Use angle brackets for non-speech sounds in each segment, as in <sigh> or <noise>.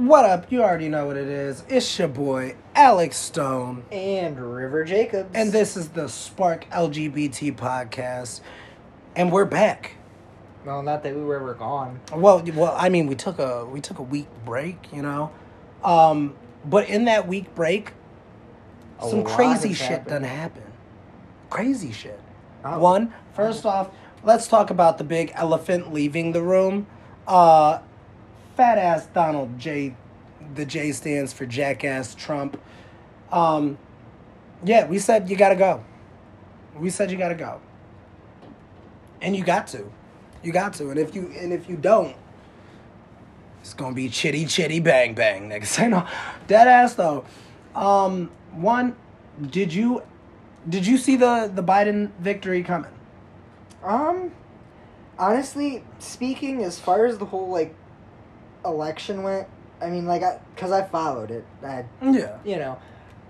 What up? You already know what it is. It's your boy, Alex Stone. And River Jacobs. And this is the Spark LGBT podcast. And we're back. Well, not that we were ever gone. Well, well, I mean, we took a we took a week break, you know. Um, but in that week break, A some crazy shit happened. done happen. Crazy shit. Oh. One, first off, let's talk about the big elephant leaving the room. Uh, fat ass Donald J. The J stands for jackass Trump. Um, yeah, we said you gotta go. We said you gotta go, and you got to, you got to. And if you and if you don't, it's gonna be chitty chitty bang bang next. I know, dead ass though. Um, one, did you did you see the the Biden victory coming? Um, honestly speaking, as far as the whole like election went, I mean, like, I because I followed it, I Yeah. you know,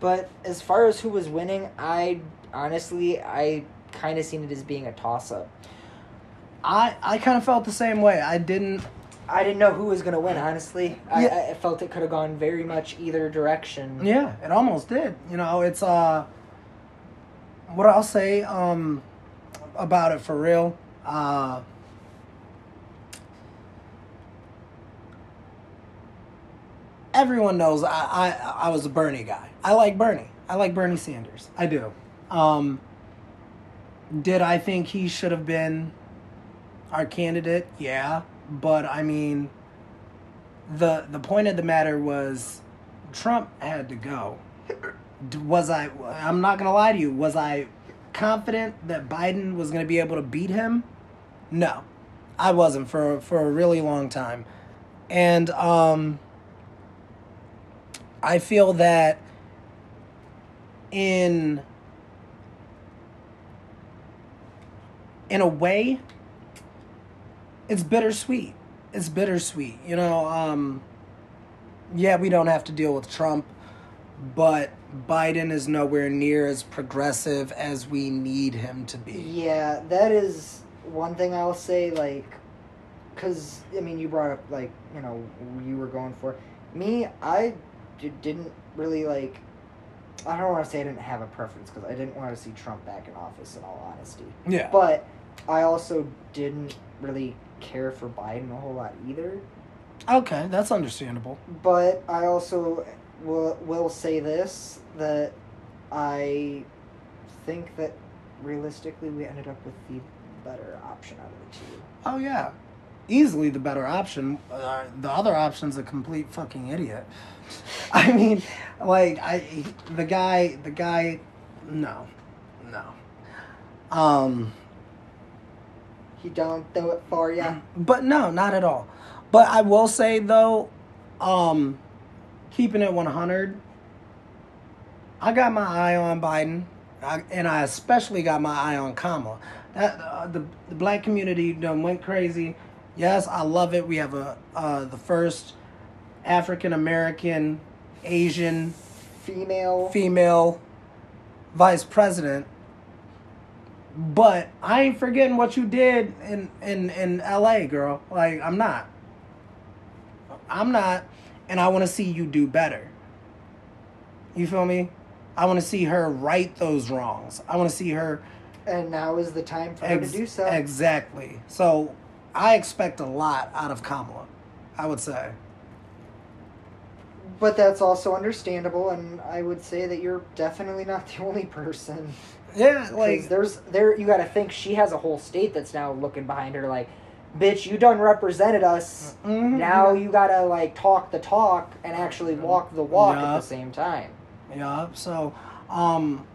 but as far as who was winning, I honestly I kind of seen it as being a toss up. I I kind of felt the same way. I didn't. I didn't know who was gonna win. Honestly, I, I felt it could have gone very much either direction. Yeah, it almost did. You know, it's uh. What I'll say um, about it for real. Uh, everyone knows I, I I was a Bernie guy. I like Bernie. I like Bernie Sanders. I do. Um, did I think he should have been our candidate? Yeah, but I mean, the the point of the matter was Trump had to go. Was I? I'm not gonna lie to you. Was I confident that Biden was gonna be able to beat him? No, I wasn't for for a really long time, and um, I feel that in in a way, it's bittersweet. It's bittersweet. You know, um, yeah, we don't have to deal with Trump, but Biden is nowhere near as progressive as we need him to be. Yeah, that is one thing I'll say. Like, because I mean, you brought up like you know you were going for me. I d- didn't really like. I don't want to say I didn't have a preference because I didn't want to see Trump back in office. In all honesty, Yeah. but I also didn't really care for Biden a whole lot either. Okay, that's understandable. But I also will will say this that I think that realistically we ended up with the better option out of the two. Oh yeah, easily the better option. Uh, the other option's a complete fucking idiot. <laughs> I mean, like I, the guy, the guy, no, no. Um, He don't do it for ya. but no, not at all. But I will say though, um, keeping it one hundred. I got my eye on Biden, I, and I especially got my eye on Kamala. That uh, the the black community done went crazy. Yes, I love it. We have a uh, the first African American, Asian Female. female vice president. But I ain't forgetting what you did in in in LA, girl. Like I'm not. I'm not, and I want to see you do better. You feel me? I want to see her right those wrongs. I want to see her and now is the time for her to do so. exactly. So I expect a lot out of Kamala. I would say. but that's also understandable, and I would say that you're definitely not the only person. Yeah, <laughs> Like there's there you got to think she has a whole state that's now looking behind her like, bitch, you done represented us. mhm. Now you gotta like talk the talk and actually walk the walk at the same time. Yeah, so um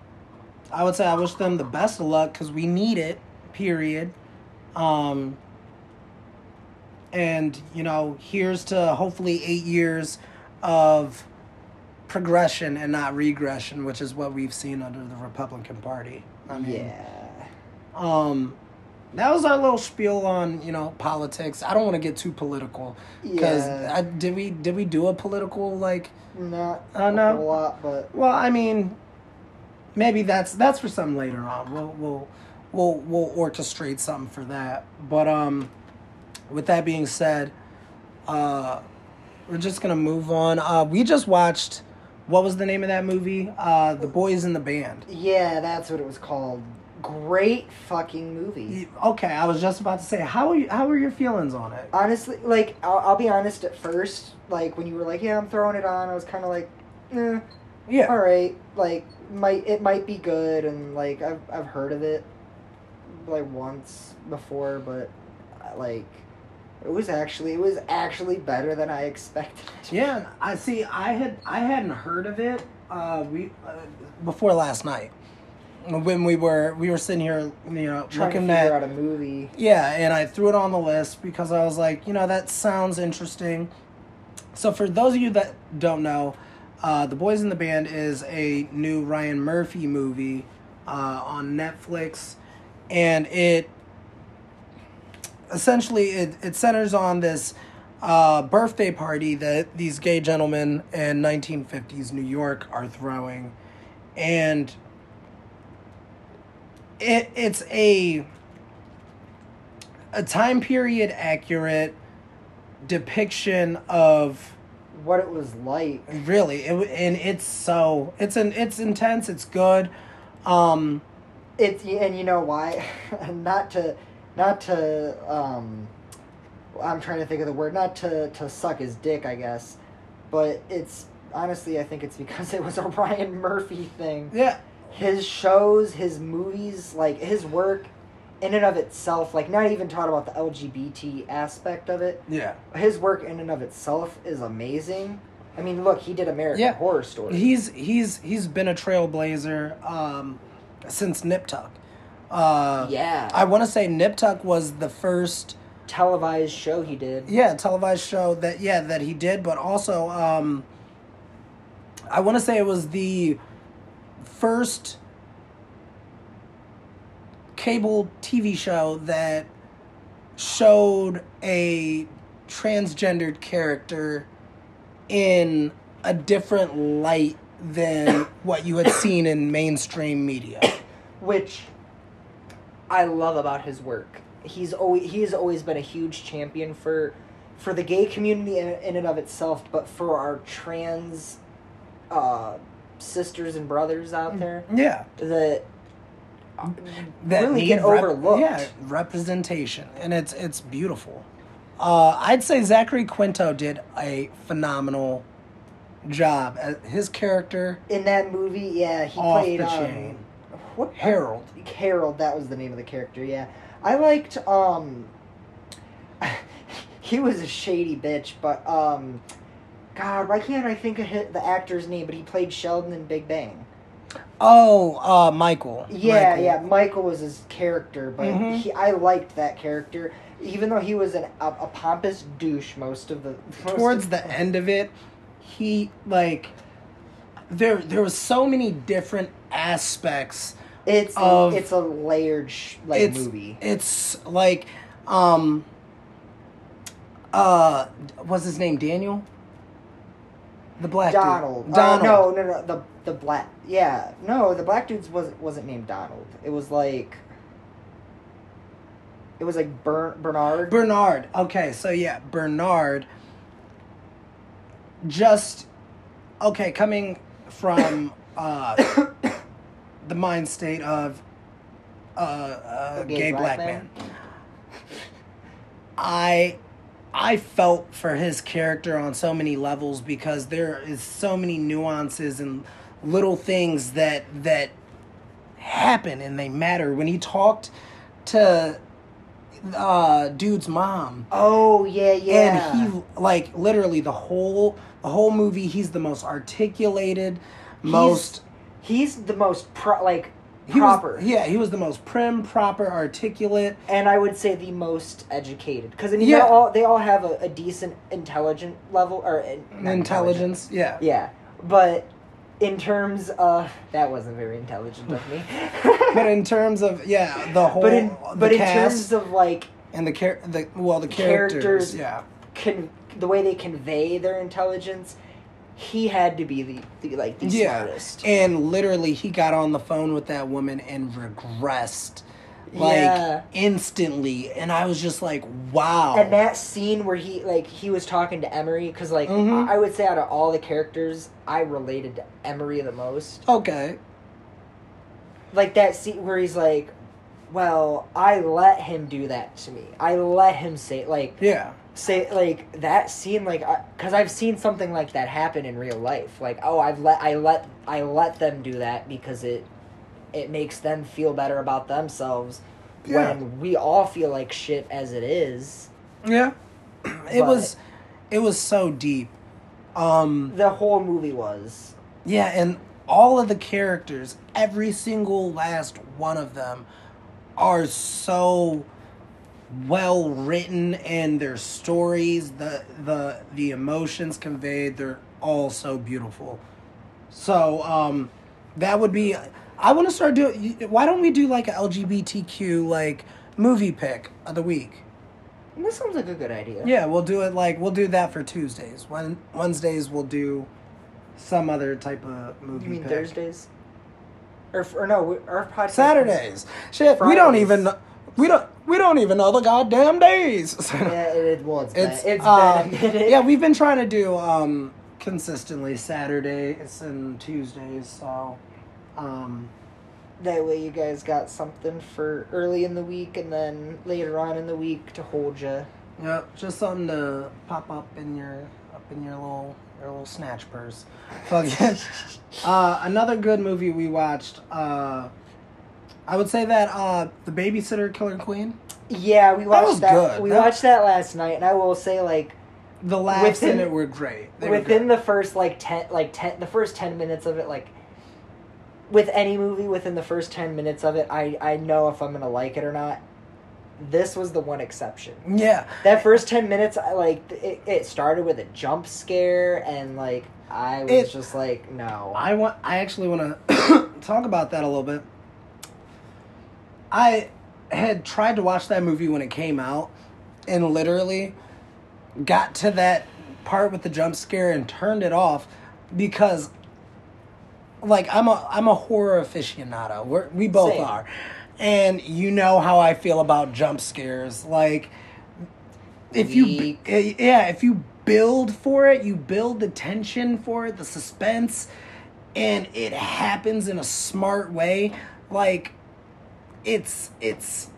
I would say I wish them the best of luck cuz we need it, period. Um and you know, here's to hopefully 8 years of progression and not regression, which is what we've seen under the Republican Party. I mean, yeah. um that was our little spiel on, you know, politics. I don't want to get too political cuz Yeah. did we did we do a political like Not Uh, a no. whole lot, but Well, I mean, maybe that's that's for some later on. We'll we'll we'll we'll orchestrate something for that. But um, with that being said, uh, we're just gonna move on. Uh, we just watched. What was the name of that movie? Uh, the Boys in the Band. Yeah, that's what it was called. Great fucking movie. Okay, I was just about to say, how are you, how are your feelings on it? Honestly, like I'll, I'll be honest. At first, like when you were like, "Yeah, I'm throwing it on," I was kind of like, "Eh, Yeah, all right." Like might it might be good, and like I've I've heard of it like once before, but like it was actually it was actually better than I expected. Yeah, I see. I had I hadn't heard of it. Uh, we uh, before last night when we were we were sitting here, you know, Trying looking figure at out a movie. yeah, and I threw it on the list because I was like, you know, that sounds interesting. So for those of you that don't know, uh, the Boys in the Band is a new Ryan Murphy movie uh, on Netflix, and it essentially it, it centers on this uh, birthday party that these gay gentlemen in 1950s New York are throwing, and it it's a a time period accurate depiction of What it was like. really it, and it's so it's an it's intense it's good um It's and you know why? <laughs> not to, not to. um I'm trying to think of the word. Not to to suck his dick, I guess. But it's honestly, I think it's <laughs> because it was a Ryan Murphy thing. yeah His shows, his movies, like his work, in and of itself, like not even talking about the LGBT aspect of it. yeah His work in and of itself is amazing. I mean, look, he did American Yeah. Horror Story. he's he's he's been a trailblazer um since nip tuck uh yeah, i want to say nip tuck was the first televised show he did. yeah televised show that yeah that he did but also um i want to say it was the first cable tv show that showed a transgendered character in a different light than <coughs> what you had seen in mainstream media which I love about his work. He's always he's always been a huge champion for for the gay community in, in and of itself, but for our trans uh, sisters and brothers out there yeah that, that really get rep- overlooked. Yeah, representation, and it's it's beautiful. Uh, I'd say Zachary Quinto did a phenomenal job. Uh, His character In that movie, yeah, he off played the um, chain. What Harold. <laughs> Harold, that was the name of the character. Yeah, I liked. um <laughs> He was a shady bitch, but um, God, why can't I think of the actor's name? But he played Sheldon in Big Bang. Oh, uh, Michael. Yeah, Michael. yeah. Michael was his character, but Mhm. he, I liked that character, even though he was an, a, a pompous douche most of the. <laughs> most Towards of- the end of it, he like there there was so many different aspects it's of- a, it's a layered sh- like it's movie. it's like um uh what's his name Daniel the black dude. Donald. Uh, Donald no, no, no. The the black. Yeah, no. The black dude's wasn't wasn't named Donald. It was like. It was like Ber- Bernard. Bernard okay so yeah Bernard just okay coming from uh <coughs> the mind state of uh, a A gay, black, man. I I felt for his character on so many levels because there is so many nuances and little things that that happen and they matter. When he talked to uh dude's mom oh yeah, yeah. and he like literally the whole the whole movie he's the most articulated most He's the most pro- like he proper. was, yeah he was the most prim proper articulate and I would say the most educated because I mean Yeah. they all they all have a, a decent intelligent level or intelligence yeah Yeah, but in terms of that wasn't very intelligent of me. <laughs> but in terms of yeah the whole but in the but in terms of like and the char- the well the characters, Characters. yeah con- the way they convey their intelligence, he had to be the, the like the yeah smartest. and literally he got on the phone with that woman and regressed like Yeah. instantly, and I was just like, wow. And that scene where he like he was talking to Emory because like Mhm. I I would say out of all the characters I related to Emory the most. okay, Like that scene where he's like, "Well, I let him do that to me. I let him say like yeah, say like that scene like because I've seen something like that happen in real life. Like oh I've let I let I let them do that because it it makes them feel better about themselves Yeah. when we all feel like shit as it is. yeah. <clears throat> It But- was, it was so deep. Um, The whole movie was. Yeah, and all of the characters, every single last one of them, are so well written and their stories, the the the emotions conveyed, they're all so beautiful. So, um that would be I want to start doing why don't we do like a LGBTQ like movie pick of the week? This sounds like a good idea. Yeah, we'll do it like we'll do that for Tuesdays. When Wednesdays we'll do some other type of movie. You mean pick. Thursdays? Or, or no, our podcast. Saturdays. Shit, we don't even we don't we don't even know the goddamn days. <laughs> Yeah, it, it well, it's, it's uh, been yeah, we've been trying to do um consistently Saturdays and Tuesdays. So, um, That way, you guys got something for early in the week, and then later on in the week to hold you. yeah, just something to pop up in your up in your little your little snatch purse. Fucking. <laughs> uh, another good movie we watched. Uh, I would say that uh, the Babysitter Killer Queen. Yeah, we watched was that. good. We That- watched that last night, and I will say, like, The laughs in Within- it were great. They were within the first like ten, like ten, the first ten minutes of it, like, with any movie, within the first ten minutes of it, I I know if I'm gonna like it or not. This was the one exception. yeah. That first ten minutes, I like it. It started with a jump scare, and like I was It- just like, no. I want. I actually want to <coughs> talk about that a little bit. I had tried to watch that movie when it came out, and literally got to that part with the jump scare and turned it off because, like, I'm a I'm a horror aficionado. We're, we both Same. are, and you know how I feel about jump scares. Like, if you Weak. eh, yeah, if you build for it, you build the tension for it, the suspense, and it happens in a smart way. Like it's it's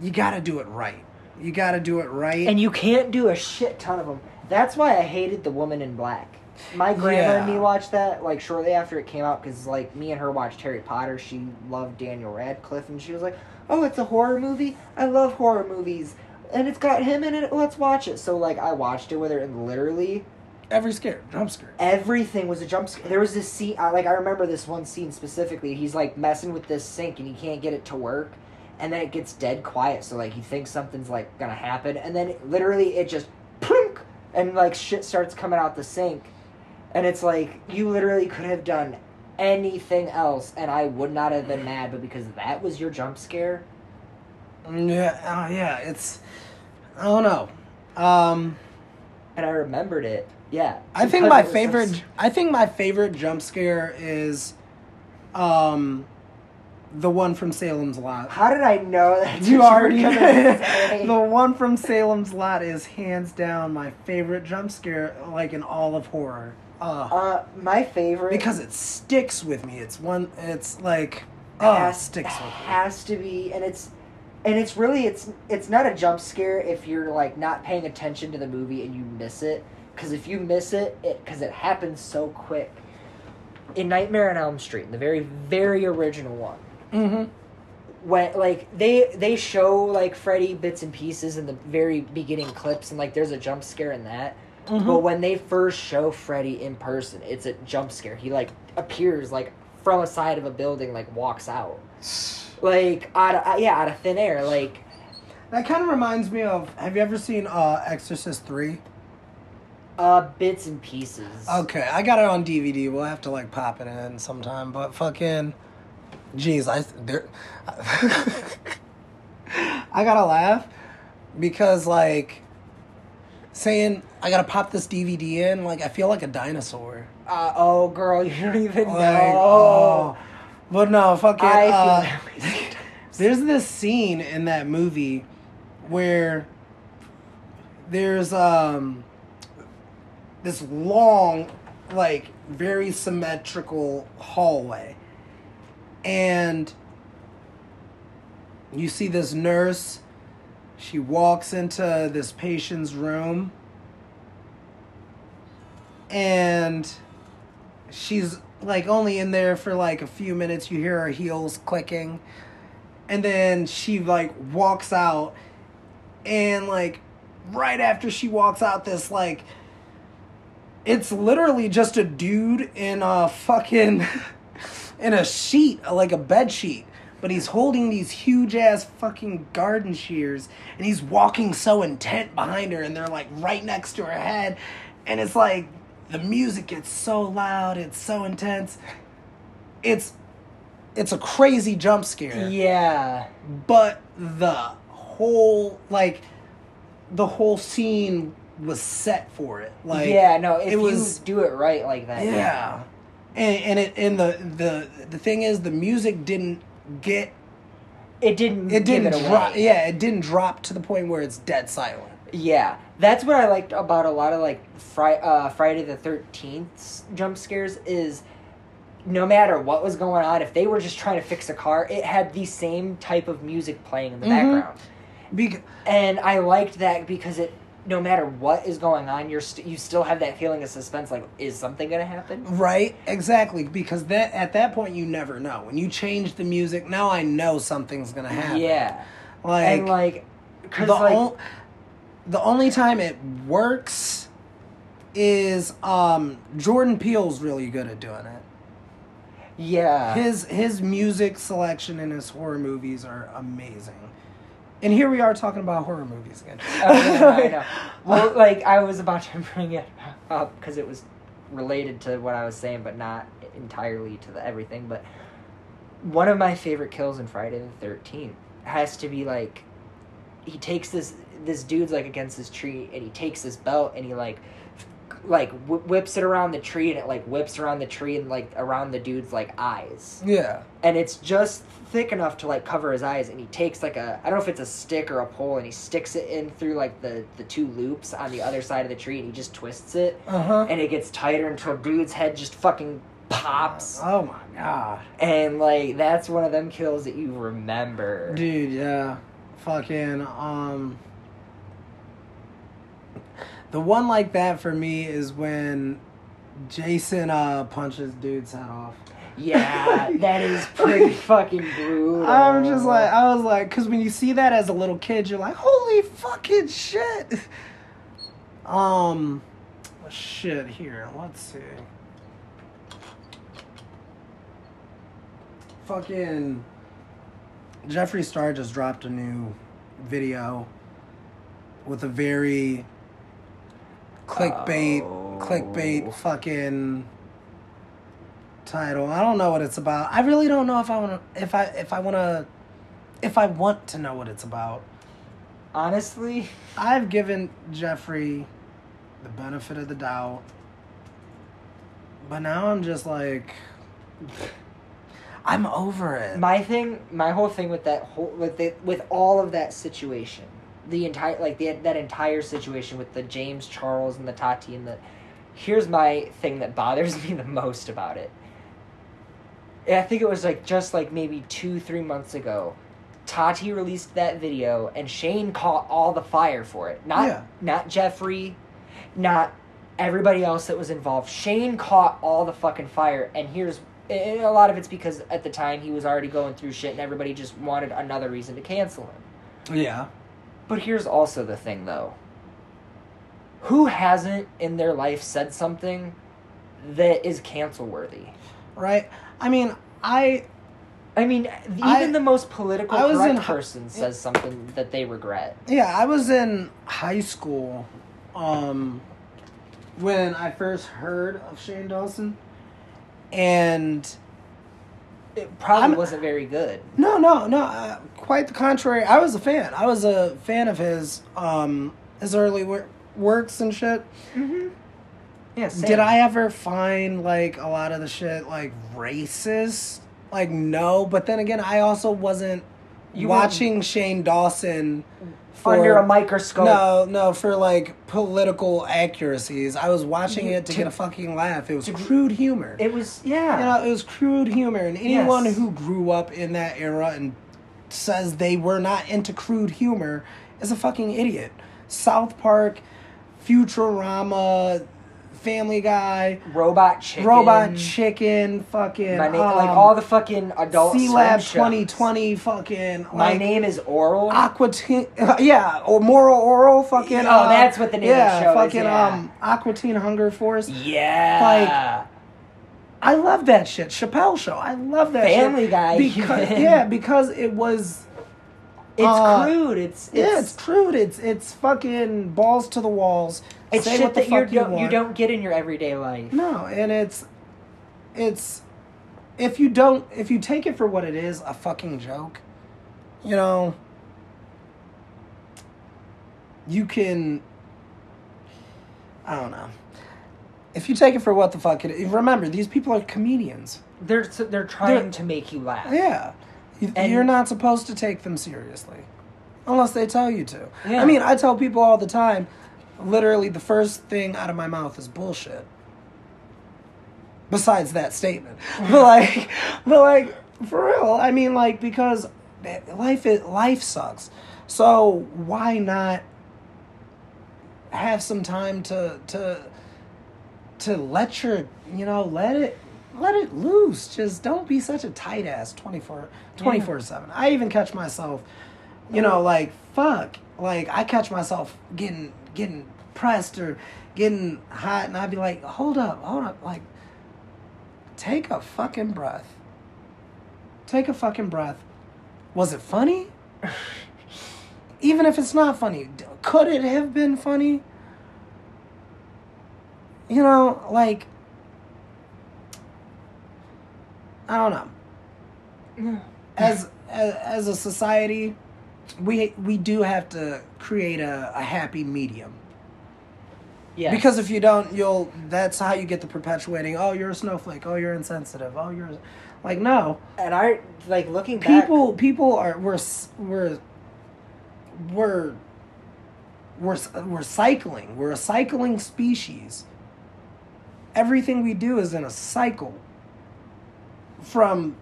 you got to do it right. You got to do it right. and you can't do a shit ton of them. That's why I hated The Woman in Black. My grandma and me watched that like shortly after it came out because like me and her watched Harry Potter. She loved Daniel Radcliffe, and she was like, "Oh, it's a horror movie. I love horror movies, and it's got him in it. Let's watch it." So like I watched it with her, and literally Every scare, jump scare. everything was a jump scare. There was this scene, I, like I remember this one scene specifically. He's like messing with this sink and he can't get it to work, and then it gets dead quiet. So like he thinks something's like gonna happen, and then literally it just plunk, and like shit starts coming out the sink, and it's like you literally could have done anything else, and I would not have been mad, but because that was your jump scare, Yeah, uh, yeah, it's I don't know. Um and I remembered it. Yeah, I think my it favorite s- I think my favorite jump scare is um the one from Salem's Lot. How did I know that? You already? <laughs> <laughs> The one from Salem's Lot is hands down my favorite jump scare like in all of horror. Uh, Uh, my favorite because it sticks with me. It's one it's like oh, it has, sticks with me. has to be and it's and it's really it's it's not a jump scare if you're like not paying attention to the movie and you miss it because if you miss it it because it happens so quick in nightmare on elm street the very very original one Mhm. when like they they show like freddy bits and pieces in the very beginning clips and like there's a jump scare in that Mhm. but when they first show Freddy in person, it's a jump scare. He like appears like from a side of a building, like walks out, <sighs> like out of uh, yeah, out of thin air. Like That kind of reminds me of have you ever seen uh Exorcist 3? Uh, bits and pieces. Okay, I got it on DVD. We'll have to like pop it in sometime. But fucking, jeez, I there, <laughs> I gotta laugh because like saying I gotta pop this DVD in. Like I feel like a dinosaur. Uh, oh, girl, <laughs> you don't even Like, know. oh. but no, fucking. Uh. <laughs> There's this scene in that movie where there's um this long like very symmetrical hallway. And you see this nurse. She walks into this patient's room. And she's like only in there for like a few minutes. You hear her heels clicking. And then she like walks out. And like right after she walks out this like it's literally just a dude in a fucking <laughs> in a sheet like a bed sheet. But he's holding these huge ass fucking garden shears and he's walking so intent behind her and they're like right next to her head. And it's like the music gets so loud it's so intense. It's it's a crazy jump scare. Yeah. but the whole like the whole scene was set for it like yeah, no, if it was- you do it right like that. yeah and, and it and the the the thing is the music didn't get It didn't it didn't it away. drop yeah it didn't drop to the point where it's dead silent Yeah, that's what I liked about a lot of like Fri- uh, Friday the Thirteenth jump scares is no matter what was going on, if they were just trying to fix a car, it had the same type of music playing in the Mhm. background, Bec- and I liked that because it no matter what is going on, you're st- you still have that feeling of suspense. Like, is something gonna happen? right exactly because that at that point you never know. When you change the music now i know something's gonna happen. Yeah, like, and like, cause the, like, on- the only time it works is um jordan peele's really good at doing it. Yeah, his his music selection in his horror movies are amazing and here we are talking about horror movies again <laughs> Oh, I know. <laughs> Well, like I was about to <laughs> bring it up because it was related to what I was saying, but not entirely to the everything. But one of my favorite kills in Friday the Thirteenth has to be like he takes this this dude's like against this tree and he takes this belt and he like like wh- whips it around the tree and it like whips around the tree and like around the dude's like eyes. Yeah. And it's just thick enough to like cover his eyes and he takes like a i don't know if it's a stick or a pole and he sticks it in through like the the two loops on the other side of the tree and he just twists it. Uh-huh. And it gets tighter until dude's head just fucking pops. Oh my god. And like that's one of them kills that you remember. Dude yeah. Fucking um the one like that for me is when jason uh punches dude's head off yeah <laughs> that is pretty fucking brutal I'm just like, I was like, because when you see that as a little kid, you're like, holy fucking shit. Um, shit, here, let's see. Fucking Jeffree Star just dropped a new video with a very clickbait, Oh. clickbait fucking title. I don't know what it's about. I really don't know if I want to if I if I want to if I want to know what it's about. honestly I've given Jeffree the benefit of the doubt. But now I'm just like I'm over it. my thing my whole thing with that whole with it, with all of that situation the entire like the, that entire situation with the james charles and the tati and the here's my thing that bothers <laughs> me the most about it i think it was like just like maybe two three months ago tati released that video and shane caught all the fire for it not Yeah. not jeffree not everybody else that was involved shane caught all the fucking fire and here's and a lot of it's because at the time he was already going through shit and everybody just wanted another reason to cancel him. yeah. But here's also the thing though. Who hasn't in their life said something that is cancel worthy? Right? I mean, I I mean, even I- the most political correct in person says something that they regret. yeah, I was in high school um when I first heard of Shane Dawson and It probably I'm- wasn't very good. No, no, no. Uh, quite the contrary. I was a fan. I was a fan of his, um, his early wor- works and shit. Mm-hmm. Yeah, same. Did I ever find like a lot of the shit like racist? Like no, but then again, I also wasn't You watching Shane Dawson for under a microscope. No, no, for like political accuracies. I was watching You- it to, to- get a fucking laugh. It was crude humor. It was yeah. you know, it was crude humor, and anyone Yes. who grew up in that era and says they were not into crude humor is a fucking idiot. South Park, Futurama, Family Guy, Robot chicken. Robot Chicken, fucking My name, um, like all the fucking adult C Lab twenty twenty, fucking My like, name is Orel. Aqua Teen, <laughs> yeah, or Moral Orel, fucking. Oh, uh, that's what the name of the yeah, show is, Yeah, fucking yeah. um, Aqua Teen Hunger Force. yeah. I love that shit. Chappelle Show. I love that Family shit. Guy, Because, <laughs> yeah, because it was. it's uh, crude. It's, it's yeah, it's crude. It's it's fucking balls to the walls. It's Say shit what the that you fuck you don't you want. don't get in your everyday life. No, and it's it's if you don't if you take it for what it is, a fucking joke, you know, you can I don't know. If you take it for what the fuck it is, remember these people are comedians. They're they're trying They're- to make you laugh. Yeah. And- You're not supposed to take them seriously. Unless they tell you to. Yeah. I mean, I tell people all the time, literally the first thing out of my mouth is bullshit. Besides that statement. <laughs> but like but like for real, I mean like because life is life sucks. So why not have some time to to to let your you know let it let it loose just don't be such a tight ass 24 24 7 i even catch myself you know like fuck like i catch myself getting getting pressed or getting hot and i'd be like hold up hold up like take a fucking breath. Take a fucking breath. Was it funny? Even if it's not funny could it have been funny? You know like i don't know. As as, as a society we we do have to create a, a happy medium Yes. because if you don't you'll that's how you get the perpetuating oh you're a snowflake oh you're insensitive oh you're like no and I like looking back. people people are we're we're we're we're we're cycling we're a cycling species everything we do is in a cycle from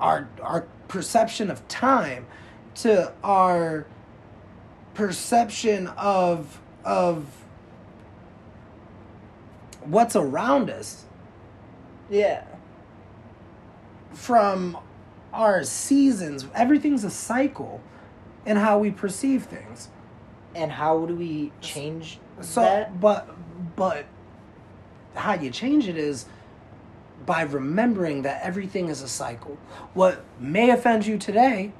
our our perception of time to our perception of of what's around us Yeah. from our seasons everything's a cycle in how we perceive things And how do we change so that? but but how you change it is by remembering that everything is a cycle what may offend you today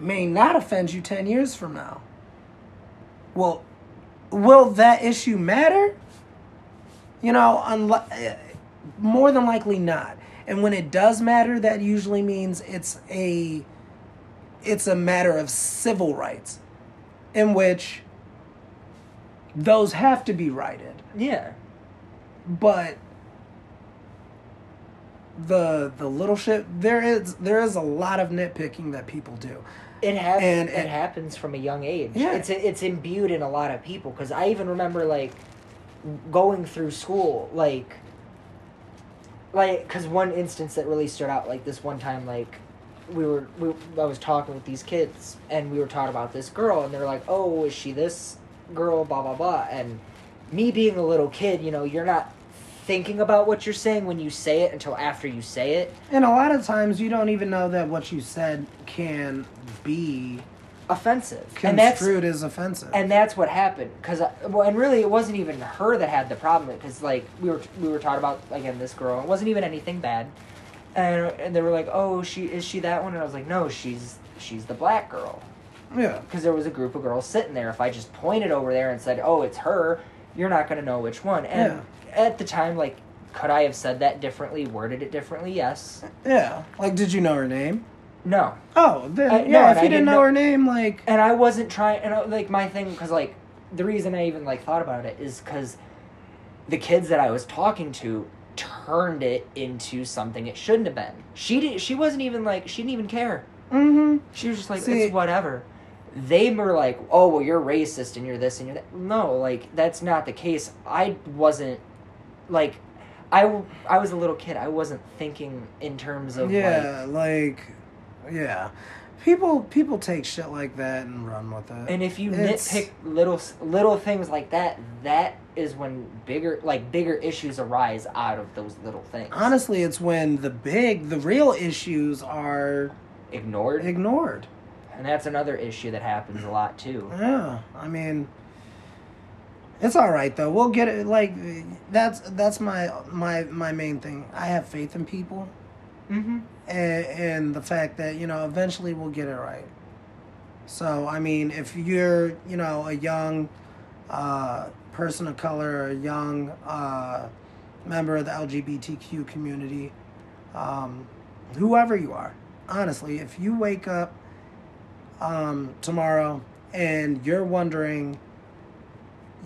may not offend you 10 years from now. Well will that issue matter? You know unli- eh, more than likely not. And when it does matter that usually means it's a it's a matter of civil rights in which those have to be righted. Yeah. but the the little shit there is there is a lot of nitpicking that people do It happens. And- it and- happens from a young age. Yeah. It's it's imbued in a lot of people. Because I even remember like going through school, like, like because one instance that really stood out, like this one time, like we were we, I was talking with these kids and we were talking about this girl and they're like, oh, is she this girl? Blah blah blah. And me being a little kid, you know, you're not thinking about what you're saying when you say it until after you say it. and a lot of times you don't even know that what you said can be Offensive, and that's construed as offensive. And that's what happened. Because uh, well and really it wasn't even her that had the problem because like we were we were talking about again this girl. It wasn't even anything bad. And and they were like oh she is she that one? And i was like no she's she's the black girl. Yeah. Because there was a group of girls sitting there. If i just pointed over there and said oh it's her you're not going to know which one. And at the time like could i have said that differently worded it differently yes yeah like did you know her name no oh then Uh, no, yeah and if you didn't didn't know, know- her name like and I wasn't trying. And I, like my thing, because like the reason I even like thought about it is because the kids that I was talking to turned it into something it shouldn't have been. She didn't. She wasn't even like she didn't even care. Mm-hmm. She was just like, See- it's whatever. They were like, oh, well, you're racist and you're this and you're that. No, like, that's not the case. I wasn't, like, I, I was a little kid. I wasn't thinking in terms of, Yeah, like, yeah. People people take shit like that and run with it. and if you It's- nitpick little little things like that, that is when bigger, like, bigger issues arise out of those little things. Honestly, it's when the big, the real issues are Ignored. ignored. And that's another issue that happens a lot, too. Yeah, I mean, it's all right though. We'll get it. Like that's that's my my my main thing. I have faith in people, Mm-hmm. and, and the fact that you know eventually we'll get it right. So I mean, if you're you know a young uh, person of color, or a young uh, member of the LGBTQ community, um, whoever you are, honestly, if you wake up um, tomorrow and you're wondering,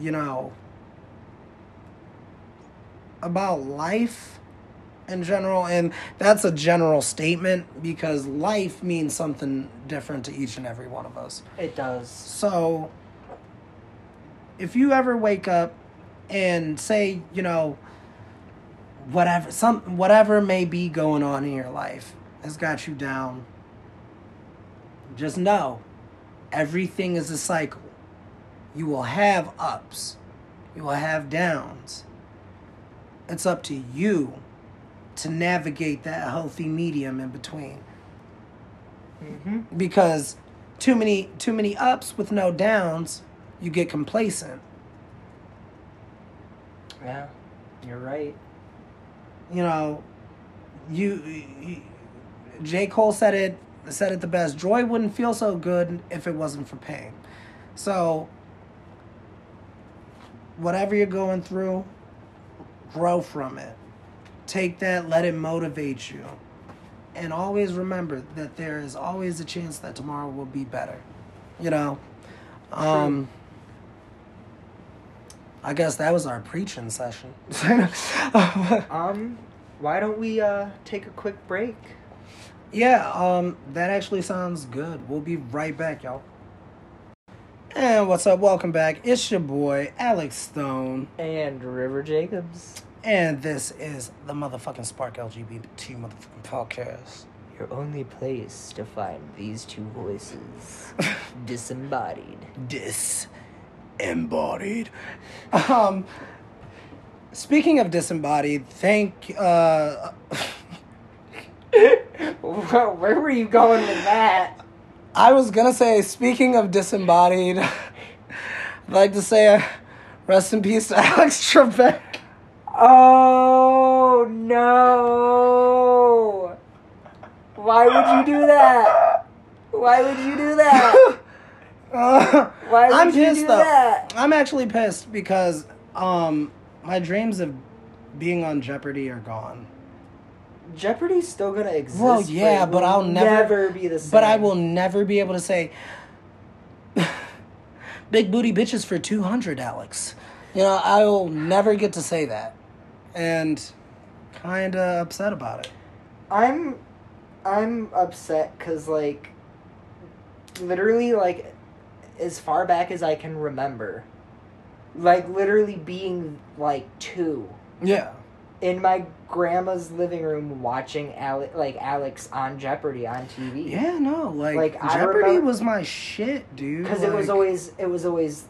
you know, about life in general, and that's a general statement because life means something different to each and every one of us. It does. So, if you ever wake up and say, you know, whatever some whatever may be going on in your life has got you down, just know everything is a cycle. You will have ups. You will have downs. It's up to you to navigate that healthy medium in between Mm-hmm. because too many too many ups with no downs, you get complacent. Yeah, you're right. You know, you, you J Cole said it said it the best. Joy wouldn't feel so good if it wasn't for pain. So whatever you're going through, grow from it. Take that, let it motivate you. And always remember that there is always a chance that tomorrow will be better. You know? Um I guess that was our preaching session. <laughs> Um, why don't we uh take a quick break? yeah, um that actually sounds good. We'll be right back, y'all. And what's up? Welcome back. It's your boy Alex Stone. And River Jacobs, And this is the motherfucking Spark LGBT motherfucking podcast. your only place to find these two voices <laughs> disembodied. Disembodied. Um, speaking of disembodied, thank uh, <laughs> <laughs> Where, where were you going with that? I was gonna say, speaking of disembodied, <laughs> I'd like to say, uh, rest in peace to <laughs> Alex Trebek. Oh no! Why would you do that? Why would you do that? Uh, <laughs> Why would I'm you pissed do though. that? I'm actually pissed because um, my dreams of being on Jeopardy are gone. Jeopardy's still gonna exist. Well, yeah, but I'll never- be the same. But I will never be able to say <laughs> big booty bitches for 200, Alex. You know, I will never get to say that. And kind of upset about it. I'm, I'm upset because like, literally like, as far back as I can remember, like literally being like two Yeah. In my grandma's living room watching Ale- like Alex on Jeopardy on TV. Yeah, no, like, Like, Jeopardy remember- was my shit, dude. Because it was always it was always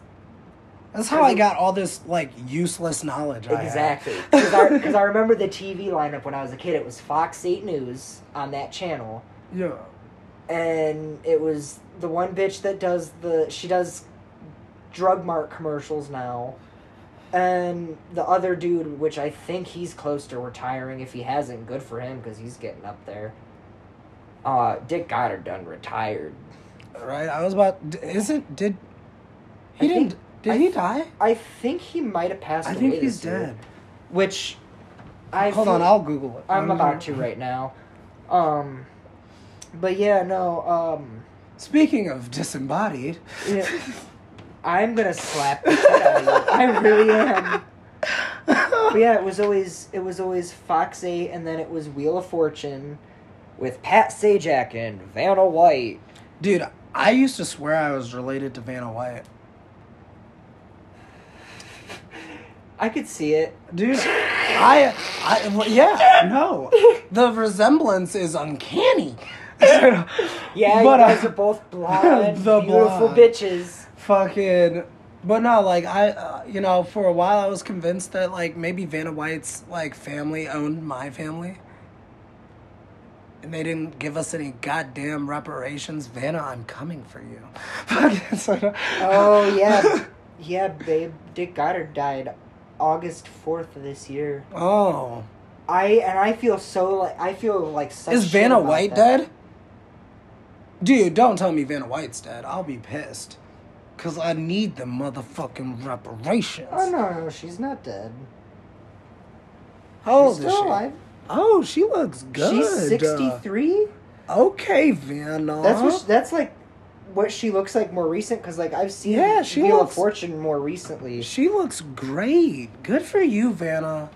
That's how I got all this like useless knowledge. Exactly because I, 'cause I remember the TV lineup when I was a kid. It was Fox Eight News on that channel, Yeah. and it was the one bitch that does the she does drug mart commercials now, and the other dude, which I think he's close to retiring. If he hasn't, good for him because he's getting up there. Uh, Dick Goddard done retired. Right. I was about. Isn't did he I didn't? Did I he die? I think he might have passed away. I think he's this year, dead. Which I Hold feel- on, I'll Google it. I'm Um, about to right now. Um, but yeah, no. Um, Speaking of disembodied, yeah, <laughs> I'm gonna slap the shit out of you. I really am. But yeah, it was always it was always Fox Eight, and then it was Wheel of Fortune, with Pat Sajak and Vanna White. Dude, I used to swear I was related to Vanna White. I could see it. Dude, I, I, well, yeah, no. The resemblance is uncanny. <laughs> Yeah, But, you uh, guys are both <laughs> blonde, the beautiful blonde. bitches. Fucking, but no, like I, uh, you know, for a while I was convinced that like maybe Vanna White's like family owned my family. And they didn't give us any goddamn reparations. Vanna, I'm coming for you. <laughs> Oh yeah, <laughs> yeah, babe. Dick Goddard died August fourth of this year. Oh. I and I feel so like I feel like such Is Vanna White that. dead? Dude, don't tell me Vanna White's dead. I'll be pissed. Cause I need the motherfucking reparations. Oh no, no, she's not dead. How old she's is still she? alive. Oh, she looks good. Uh, she's sixty three. Okay, Vanna. That's what. She, that's like what she looks like more recent. Because like I've seen Yeah, she Wheel looks- of Fortune more recently. She looks great. Good for you, Vanna.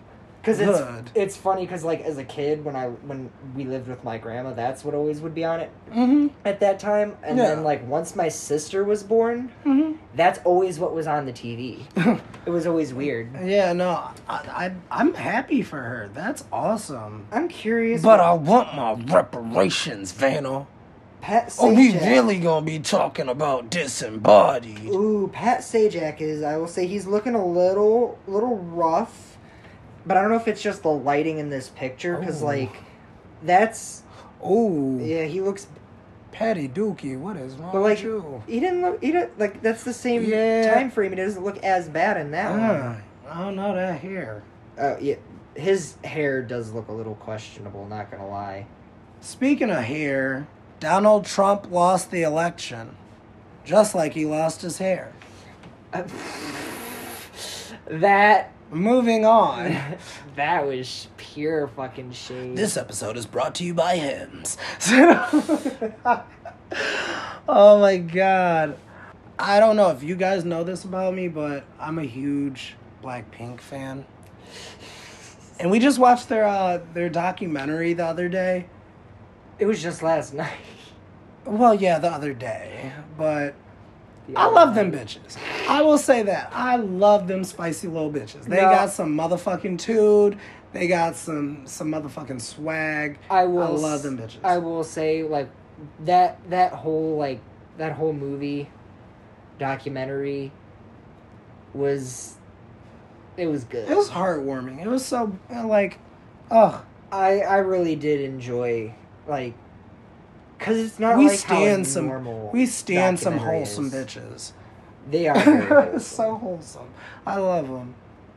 Because it's Good. it's funny because like as a kid when I when we lived with my grandma, that's what always would be on it Mm-hmm. at that time. And Yeah. then like once my sister was born, Mm-hmm. that's always what was on the TV. <laughs> it was always weird. yeah, no, I, I, I'm happy for her. That's awesome. I'm curious. But I want my reparations, Vanna. Pat Oh, we really gonna be talking about disembodied. Ooh, Pat Sajak is. I will say he's looking a little, little rough, but I don't know if it's just the lighting in this picture because Ooh. like, that's oh yeah. He looks, Patty Dookie, what is wrong but like, with you? he didn't look. He didn't like. That's the same Yeah. time frame. He doesn't look as bad in that Ah, I don't know that hair. one. Uh, yeah, his hair does look a little questionable. Not gonna lie. Speaking of hair, Donald Trump lost the election, just like he lost his hair. <laughs> That Moving on. <laughs> that was pure fucking shade. This episode is brought to you by Hims. <laughs> oh my god. I don't know if you guys know this about me, but I'm a huge Blackpink fan. And we just watched their uh, their documentary the other day. it was just last <laughs> night. Well, yeah, the other day, but I love them bitches. I will say that. I love them spicy little bitches. They No. got some motherfucking tude. They got some some motherfucking swag. I will. I love them bitches. I will say like that that whole like that whole movie documentary was it was good. It was heartwarming. It was so like, oh, I I really did enjoy like cuz it's not we like how stand some normal we stand some wholesome is. bitches. They are <laughs> wholesome. so wholesome. I love them.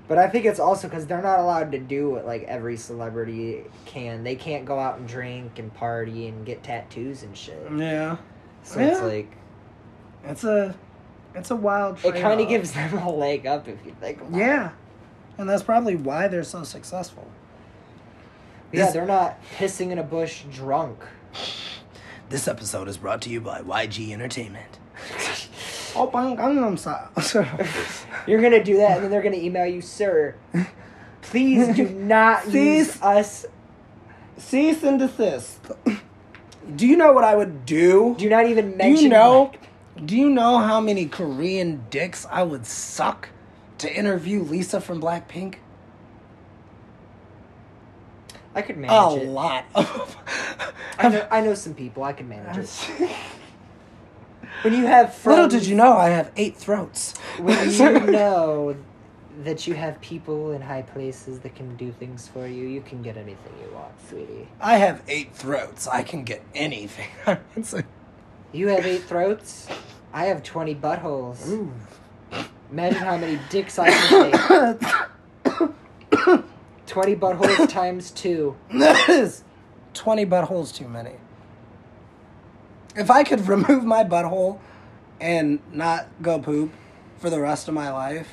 But I think it's also because they're not allowed to do what like every celebrity can. They can't go out and drink and party and get tattoos and shit. Yeah, So it's like it's a it's a wild. it kind of gives them a leg up if you think about it. Yeah, and that's probably why they're so successful. Yeah, This- they're not pissing in a bush drunk. This episode is brought to you by YG Entertainment. <laughs> Oh, bang, Gangnam Style. <laughs> You're gonna do that, and then they're gonna email you, sir. Please do not <laughs> use Cease. us. Cease and desist. Do you know what I would do? Do not even Do mention. you know? Do you know how many Korean dicks I would suck to interview Lisa from Blackpink? I could A manage it. A lot. Of. <laughs> I know, I know some people. I can manage it. <laughs> When you have friends, Little did you know I have eight throats. when <laughs> you know that you have people in high places that can do things for you, you can get anything you want, sweetie. I have eight throats. I can get anything. It's You have eight throats. I have twenty buttholes. Ooh. Imagine how many dicks I can take. <coughs> <coughs> <coughs> Twenty buttholes <laughs> times two. That is 20 buttholes too many. If I could <laughs> remove my butthole and not go poop for the rest of my life,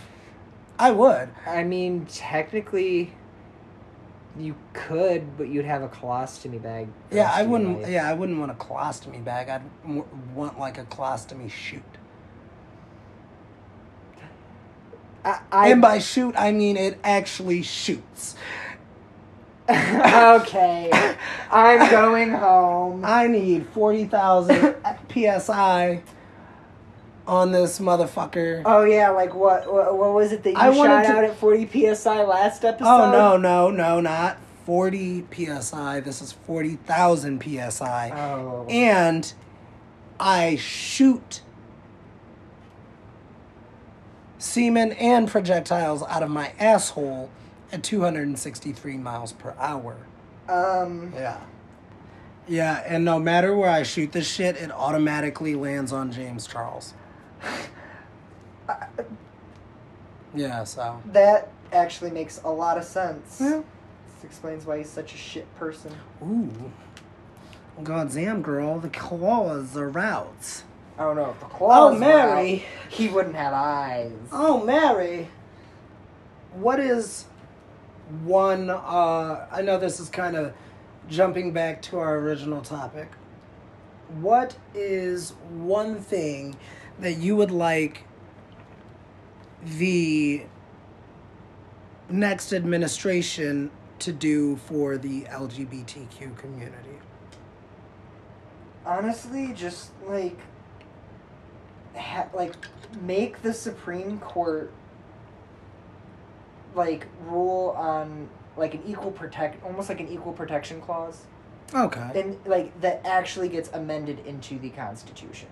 I would. I mean, technically, you could, but you'd have a colostomy bag. Yeah, I wouldn't. life. Yeah, I wouldn't want a colostomy bag. I'd want like a colostomy shoot. I, I, and by shoot, I mean it actually shoots. <laughs> okay, I'm going home. I need 40,000 psi on this motherfucker. Oh yeah, like what? What, what was it that you I wanted shot to- out at 40 psi last episode? Oh no, no, no, not 40 psi. This is 40,000 psi. Oh. And I shoot semen and projectiles out of my asshole at 263 miles per hour. Um. Yeah. Yeah, and no matter where I shoot this shit, it automatically lands on James Charles. <laughs> Yeah, so. That actually makes a lot of sense. Yeah. This explains why he's such a shit person. Ooh. Goddamn, girl, the claws are out. Oh no, if the claws Oh, were out, Mary. he wouldn't have eyes. Oh, Mary. What is one, uh, I know this is kind of jumping back to our original topic. What is one thing that you would like the next administration to do for the LGBTQ community? Honestly, just like, ha- like, make the Supreme Court like rule on like an equal protect, almost like an equal protection clause, Okay. and like that actually gets amended into the Constitution.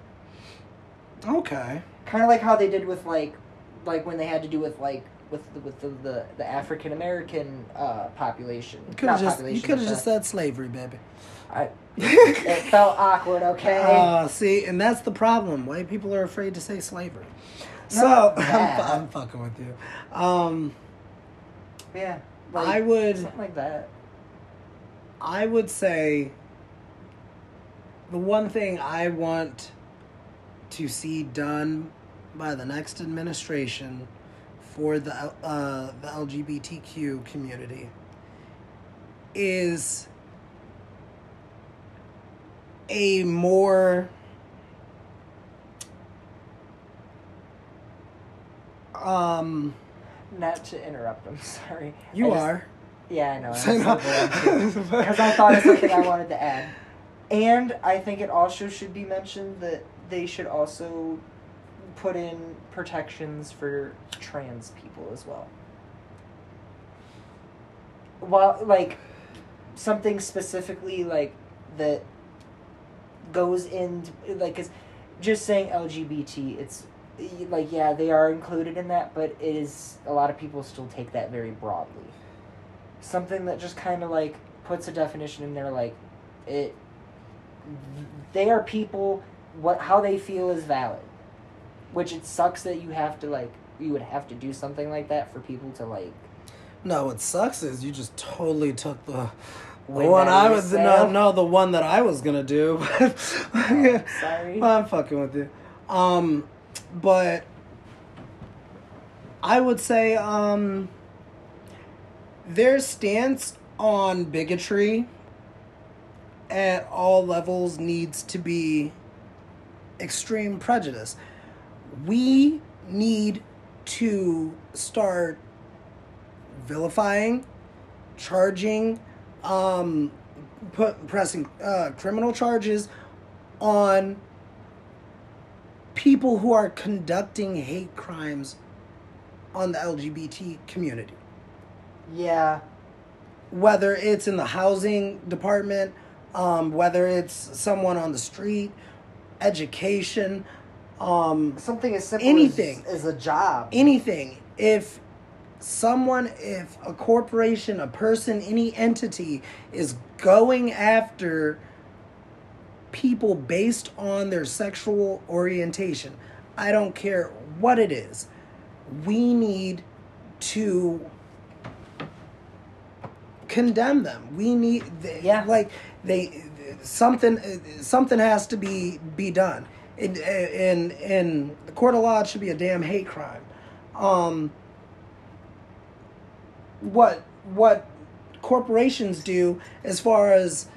Okay. Kind of like how they did with like, like when they had to do with like with the, with the the, the African American uh, population. You could Not have just you could have just said slavery, baby. I, <laughs> it felt awkward. Okay. Uh, see, and that's the problem. White people are afraid to say slavery. So <laughs> I'm, I'm fucking with you. Um, yeah. I would something like that. I would say the one thing I want to see done by the next administration for the uh, the LGBTQ community is a more um Not to interrupt. I'm sorry. you just- are Yeah, I know. Because I thought of something I wanted to add, and I think it also should be mentioned that they should also put in protections for trans people as well. while like something specifically like that goes in like is just saying LGBT. It's like yeah, they are included in that, but it is a lot of people still take that very broadly. Something that just kind of like puts a definition in there, like it. They are people. What how they feel is valid, which it sucks that you have to like you would have to do something like that for people to like. No, what sucks is you just totally took the, the one I was no no the one that I was gonna do. <laughs> Oh, <laughs> sorry. Well, I'm fucking with you. Um, but I would say um, their stance on bigotry at all levels needs to be extreme prejudice. We need to start vilifying, charging, um, put pressing uh, criminal charges on people who are conducting hate crimes on the LGBT community. Yeah. Whether it's in the housing department, um, whether it's someone on the street, education, um, Something as simple Anything. as, as a job. anything. If someone, if a corporation, a person, any entity is going after people based on their sexual orientation, I don't care what it is, we need to condemn them. We need, Yeah. like they something something has to be be done. In in in the court of law, it should be a damn hate crime. Um, what what corporations do as far as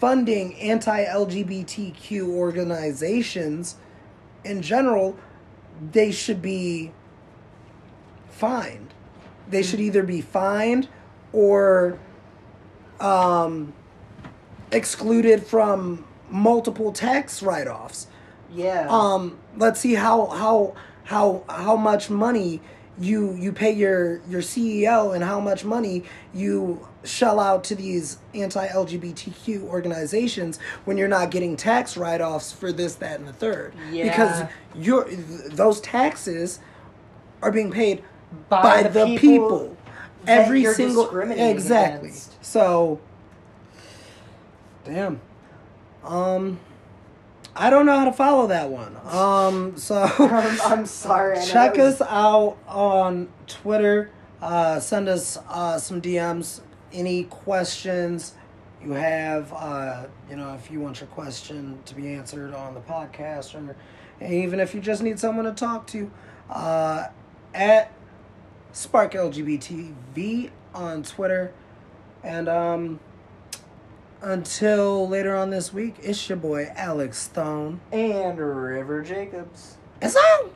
funding anti-LGBTQ organizations in general, they should be fined. They should either be fined or um, excluded from multiple tax write-offs. Yeah. Um, let's see how how how how much money you you pay your your CEO and how much money you shell out to these anti-LGBTQ organizations when you're not getting tax write-offs for this that and the third because Yeah. your those taxes are being paid By by, the people people, every you're single exactly against. so damn um i don't know how to follow that one um so <laughs> I'm, I'm sorry. <laughs> Check was- us out on twitter uh send us uh some dms any questions you have uh you know if you want your question to be answered on the podcast or even if you just need someone to talk to uh at spark lgbtv on twitter and um until later on this week it's your boy alex stone And River Jacobs. it's on